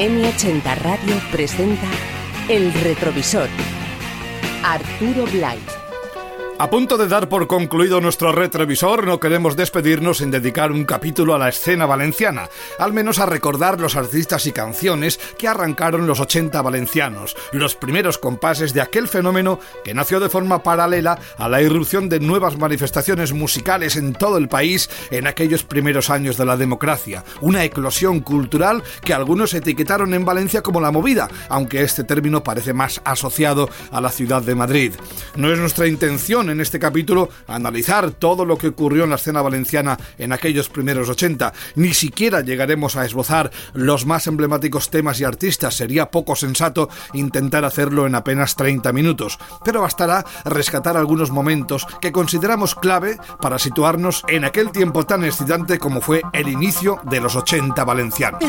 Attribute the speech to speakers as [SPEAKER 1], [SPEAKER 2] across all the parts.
[SPEAKER 1] M80 Radio presenta El Retrovisor. Arturo Blay.
[SPEAKER 2] A punto de dar por concluido nuestro retrovisor, no queremos despedirnos sin dedicar un capítulo a la escena valenciana, al menos a recordar los artistas y canciones que arrancaron los 80 valencianos, los primeros compases de aquel fenómeno que nació de forma paralela a la irrupción de nuevas manifestaciones musicales en todo el país en aquellos primeros años de la democracia, una eclosión cultural que algunos etiquetaron en Valencia como la movida, aunque este término parece más asociado a la ciudad de Madrid. No es nuestra intención en este capítulo analizar todo lo que ocurrió en la escena valenciana en aquellos primeros 80. Ni siquiera llegaremos a esbozar los más emblemáticos temas y artistas. Sería poco sensato intentar hacerlo en apenas 30 minutos. Pero bastará rescatar algunos momentos que consideramos clave para situarnos en aquel tiempo tan excitante como fue el inicio de los 80 valencianos.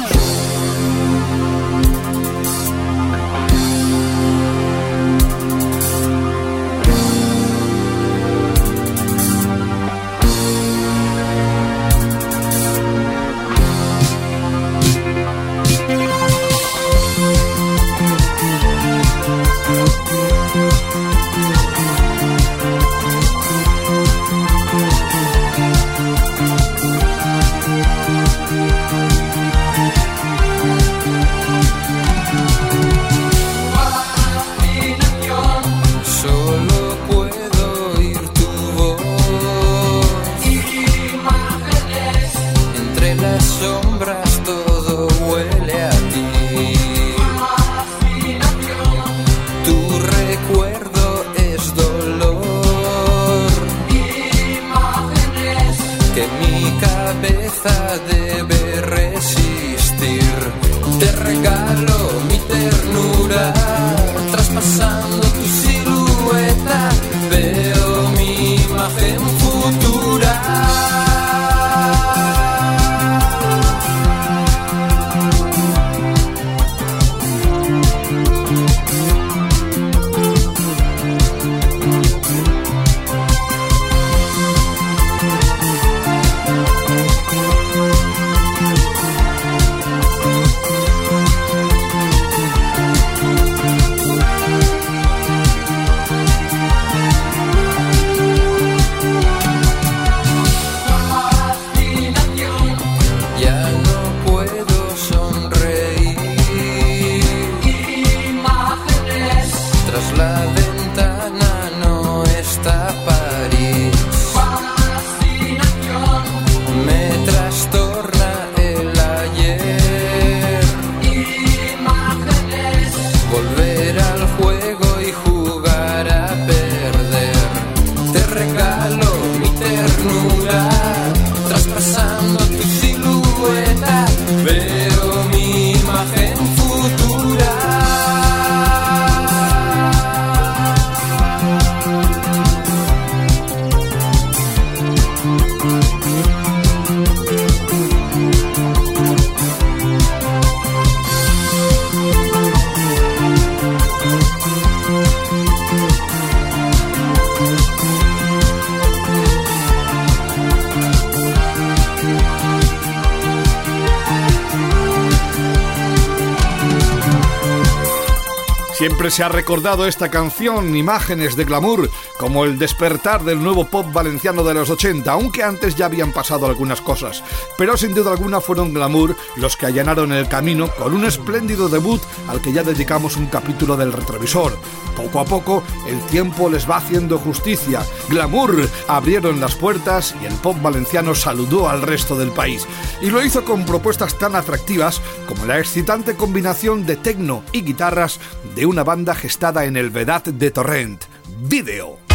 [SPEAKER 2] Se ha recordado esta canción, imágenes de glamour, como el despertar del nuevo pop valenciano de los 80, aunque antes ya habían pasado algunas cosas. Pero sin duda alguna fueron glamour los que allanaron el camino con un espléndido debut al que ya dedicamos un capítulo del retrovisor. Poco a poco, el tiempo les va haciendo justicia. Glamour abrieron las puertas y el pop valenciano saludó al resto del país. Y lo hizo con propuestas tan atractivas como la excitante combinación de tecno y guitarras de una banda gestada en el Vedat de Torrent. Video.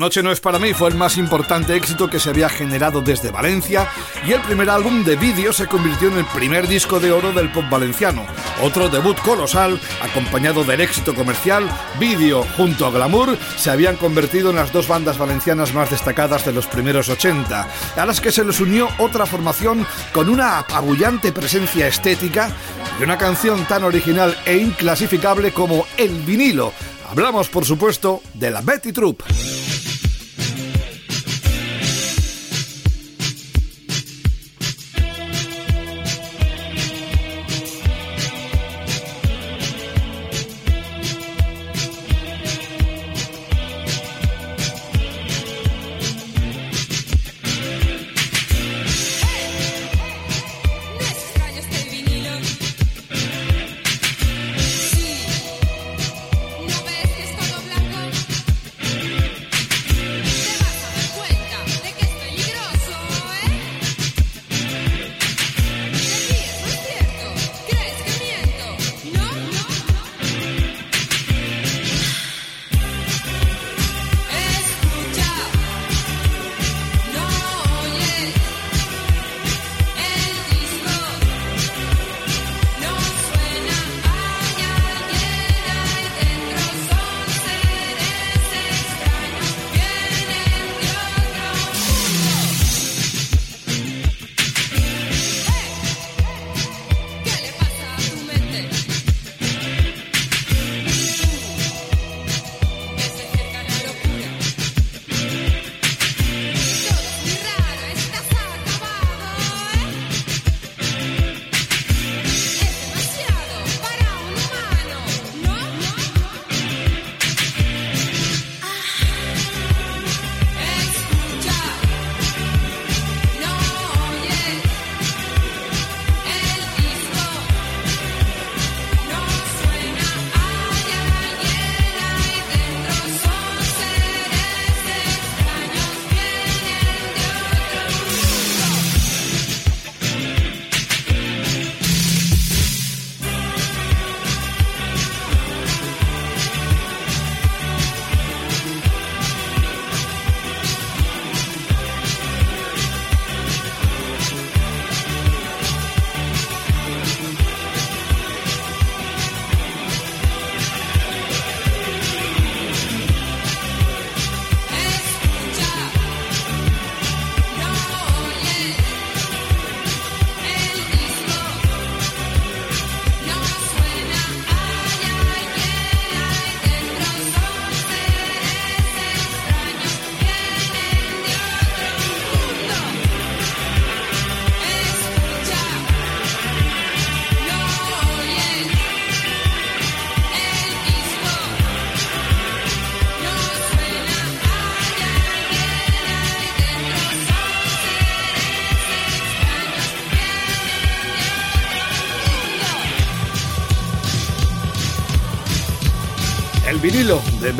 [SPEAKER 2] Noche no es para mí fue el más importante éxito que se había generado desde Valencia y el primer álbum de vídeo se convirtió en el primer disco de oro del pop valenciano. Otro debut colosal, acompañado del éxito comercial, Vídeo junto a Glamour se habían convertido en las dos bandas valencianas más destacadas de los primeros 80, a las que se les unió otra formación con una apabullante presencia estética y una canción tan original e inclasificable como El vinilo. Hablamos, por supuesto, de la Betty Troop.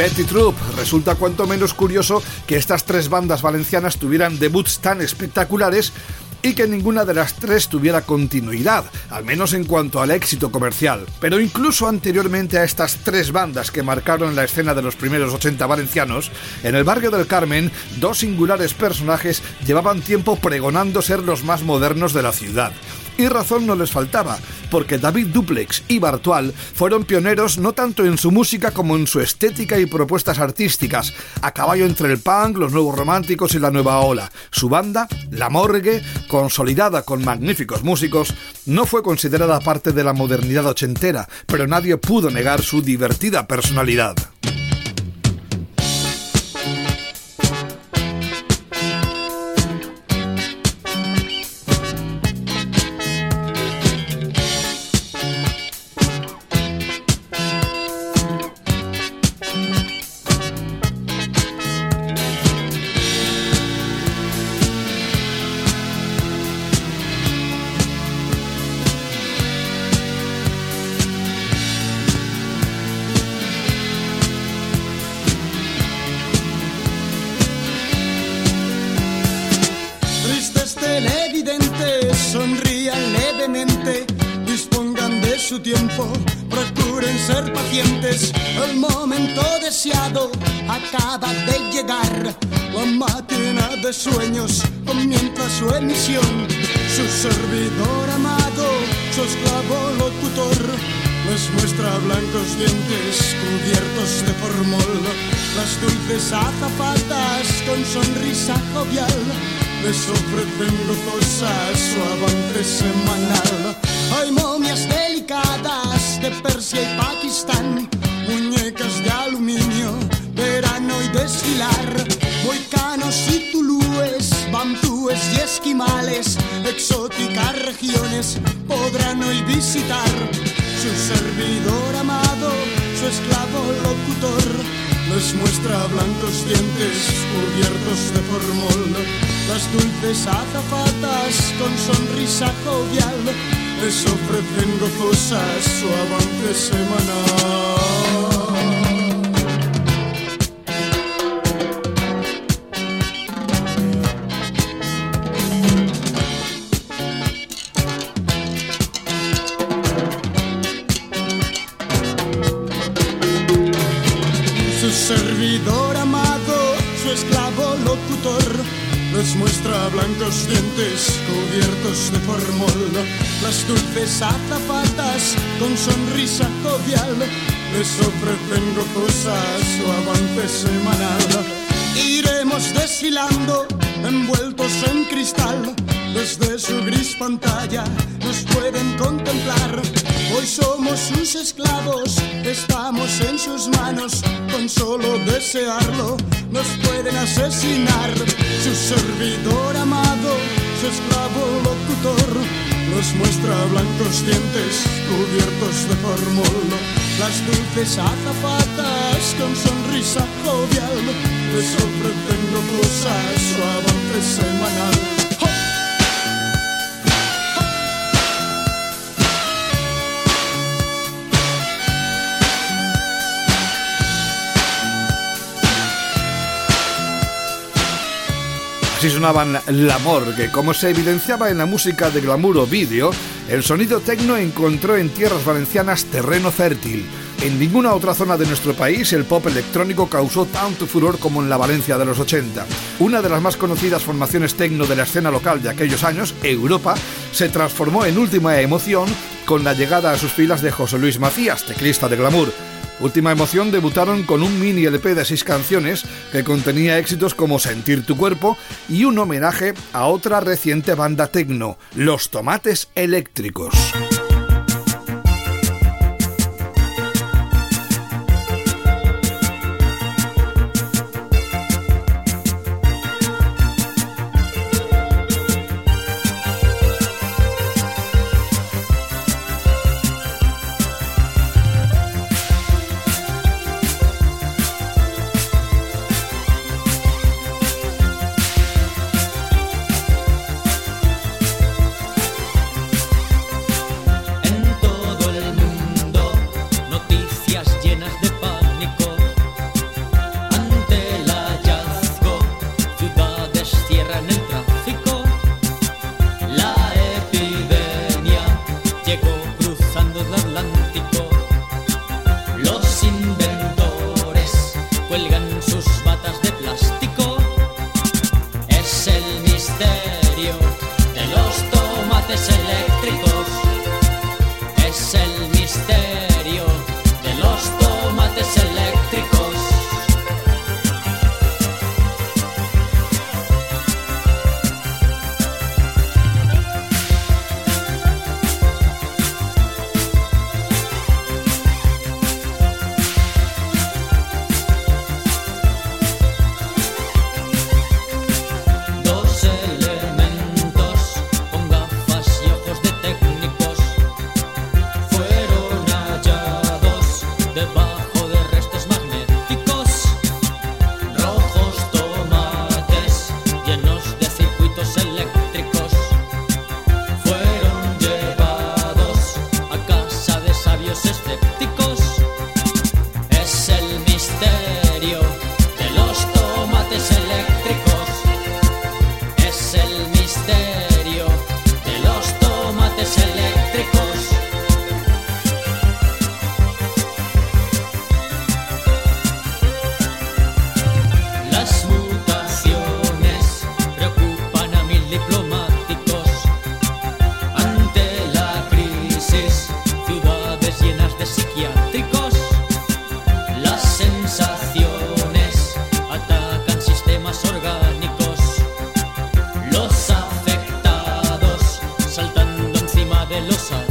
[SPEAKER 2] Betty Troop. Resulta cuanto menos curioso que estas tres bandas valencianas tuvieran debuts tan espectaculares y que ninguna de las tres tuviera continuidad, al menos en cuanto al éxito comercial. Pero incluso anteriormente a estas tres bandas que marcaron la escena de los primeros 80 valencianos, en el barrio del Carmen, dos singulares personajes llevaban tiempo pregonando ser los más modernos de la ciudad. Y razón no les faltaba, porque David Duplex y Bartual fueron pioneros no tanto en su música como en su estética y propuestas artísticas, a caballo entre el punk, los nuevos románticos y la nueva ola. Su banda, La Morgue, consolidada con magníficos músicos, no fue considerada parte de la modernidad ochentera, pero nadie pudo negar su divertida personalidad.
[SPEAKER 3] levemente, dispongan de su tiempo, procuren ser pacientes. El momento deseado acaba de llegar. La máquina de sueños comienza su emisión. Su servidor amado, su esclavo locutor, les muestra blancos dientes cubiertos de formol. Las dulces azafatas con sonrisa jovial les ofrecen gozosas su avance semanal. Hay momias delicadas de Persia y Pakistán, muñecas de aluminio, verano y desfilar, moicanos y tulúes, bambúes y esquimales, exóticas regiones podrán hoy visitar. Su servidor amado, su esclavo locutor, les muestra blancos dientes cubiertos de formol Estas dulces azafatas con sonrisa jovial les ofrecen gozosas su avance semanal. Blancos dientes cubiertos de formol, las dulces azafatas con sonrisa jovial les ofrecen gozosas su avance semanal. Iremos desfilando envueltos en cristal, desde su gris pantalla nos pueden contemplar. Hoy somos sus esclavos, estamos en sus manos, con solo desearlo nos pueden asesinar. Su servidor amado, su esclavo locutor, nos muestra blancos dientes cubiertos de formol. Las dulces azafatas con sonrisa jovial les ofrecen gozosas su avance semanal.
[SPEAKER 2] Así sonaban L'Amor, que como se evidenciaba en la música de glamour vídeo, el sonido tecno encontró en tierras valencianas terreno fértil. En ninguna otra zona de nuestro país el pop electrónico causó tanto furor como en la Valencia de los 80. Una de las más conocidas formaciones tecno de la escena local de aquellos años, Europa, se transformó en última emoción con la llegada a sus filas de José Luis Macías, teclista de glamour. Última Emoción debutaron con un mini LP de seis canciones que contenía éxitos como Sentir tu cuerpo y un homenaje a otra reciente banda tecno, Los Tomates Eléctricos. 的吧。de losa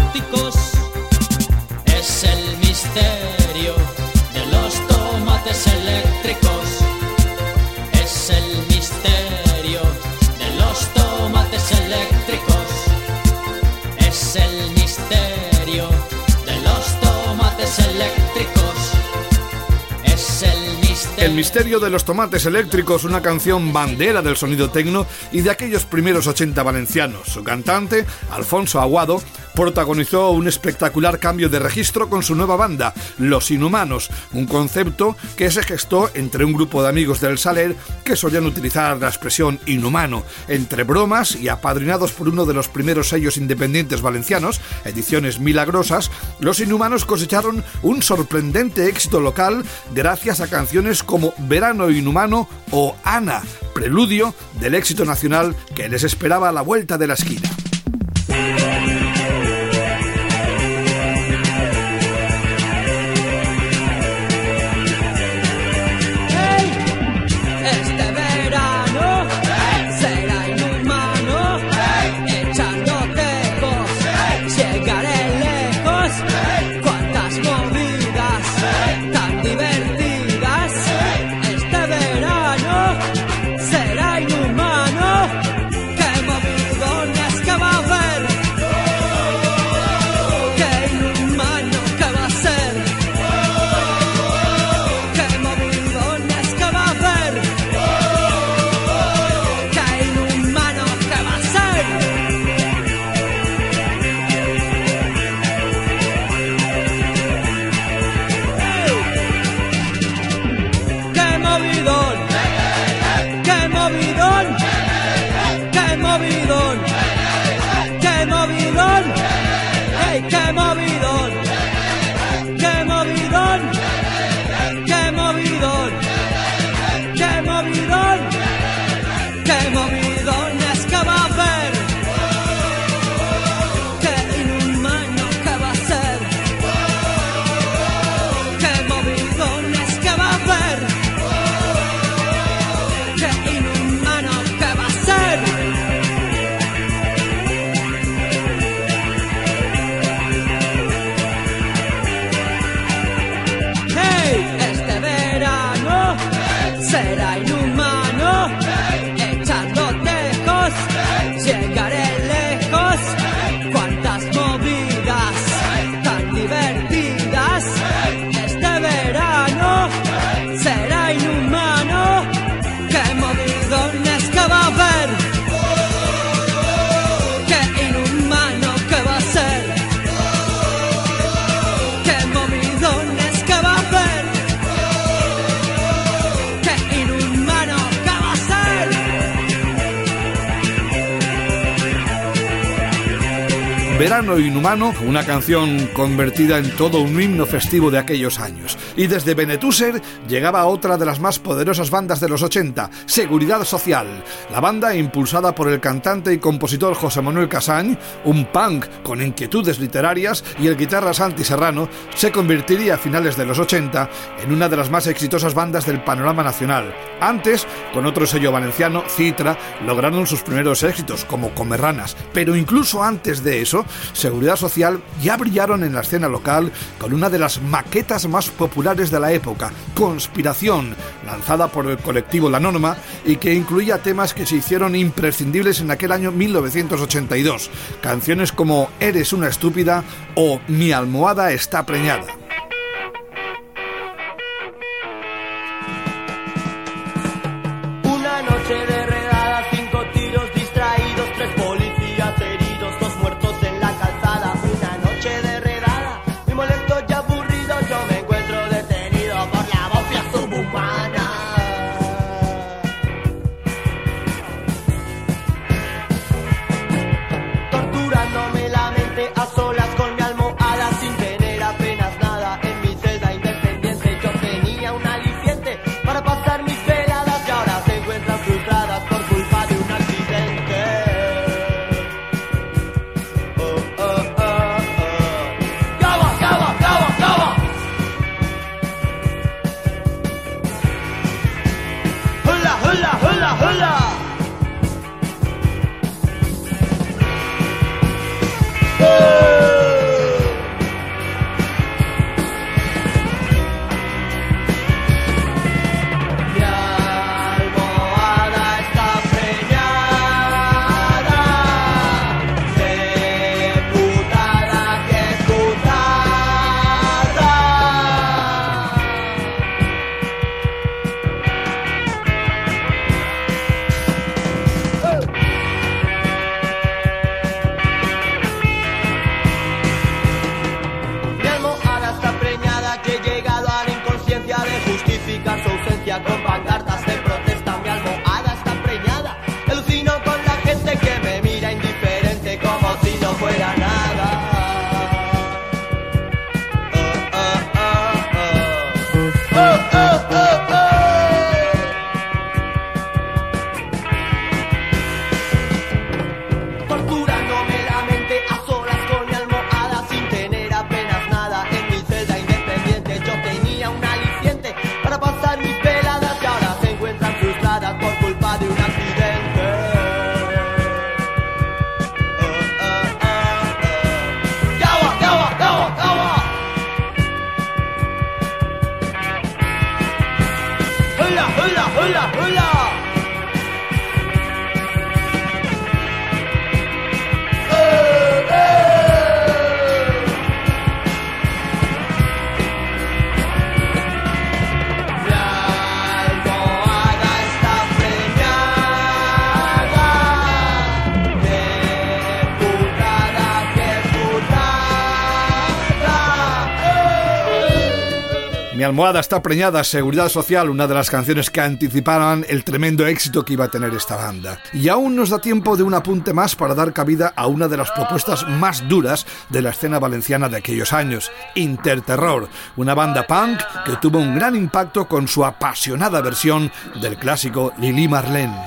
[SPEAKER 2] El misterio de los tomates eléctricos, una canción bandera del sonido tecno y de aquellos primeros 80 valencianos. Su cantante, Alfonso Aguado, protagonizó un espectacular cambio de registro con su nueva banda, Los Inhumanos, un concepto que se gestó entre un grupo de amigos del Saler que solían utilizar la expresión inhumano, entre bromas y apadrinados por uno de los primeros sellos independientes valencianos, Ediciones Milagrosas, Los Inhumanos cosecharon un sorprendente éxito local gracias a canciones como Verano Inhumano o Ana, preludio del éxito nacional que les esperaba a la vuelta de la esquina. Verano Inhumano, una canción convertida en todo un himno festivo de aquellos años. Y desde Benetuser llegaba otra de las más poderosas bandas de los 80, Seguridad Social. La banda, impulsada por el cantante y compositor José Manuel Casañ, un punk con inquietudes literarias, y el guitarra Santi Serrano, se convertiría a finales de los 80 en una de las más exitosas bandas del panorama nacional. Antes, con otro sello valenciano, Citra, lograron sus primeros éxitos, como Comerranas. Pero incluso antes de eso, Seguridad Social ya brillaron en la escena local con una de las maquetas más populares de la época, Conspiración, lanzada por el colectivo La Norma y que incluía temas que se hicieron imprescindibles en aquel año 1982, canciones como Eres una estúpida o Mi almohada está preñada. Mi almohada está preñada, Seguridad Social, una de las canciones que anticipaban el tremendo éxito que iba a tener esta banda. Y aún nos da tiempo de un apunte más para dar cabida a una de las propuestas más duras de la escena valenciana de aquellos años, Interterror, una banda punk que tuvo un gran impacto con su apasionada versión del clásico Lili Marlene.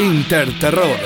[SPEAKER 2] Interterror.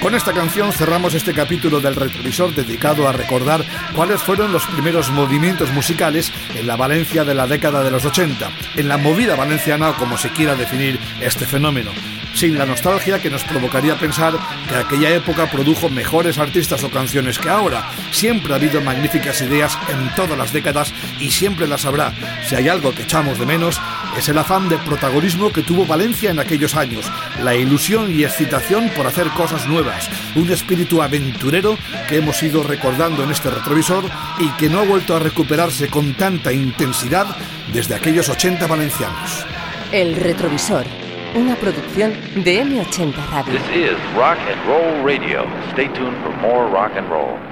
[SPEAKER 2] Con esta canción cerramos este capítulo del retrovisor dedicado a recordar cuáles fueron los primeros movimientos musicales en la Valencia de la década de los 80, en la movida valenciana como se quiera definir este fenómeno sin la nostalgia que nos provocaría pensar que aquella época produjo mejores artistas o canciones que ahora. Siempre ha habido magníficas ideas en todas las décadas y siempre las habrá. Si hay algo que echamos de menos, es el afán de protagonismo que tuvo Valencia en aquellos años, la ilusión y excitación por hacer cosas nuevas, un espíritu aventurero que hemos ido recordando en este retrovisor y que no ha vuelto a recuperarse con tanta intensidad desde aquellos 80 valencianos.
[SPEAKER 1] El retrovisor una producción de M80 Radio.
[SPEAKER 4] This is Rock and Roll Radio. Stay tuned for more rock and roll.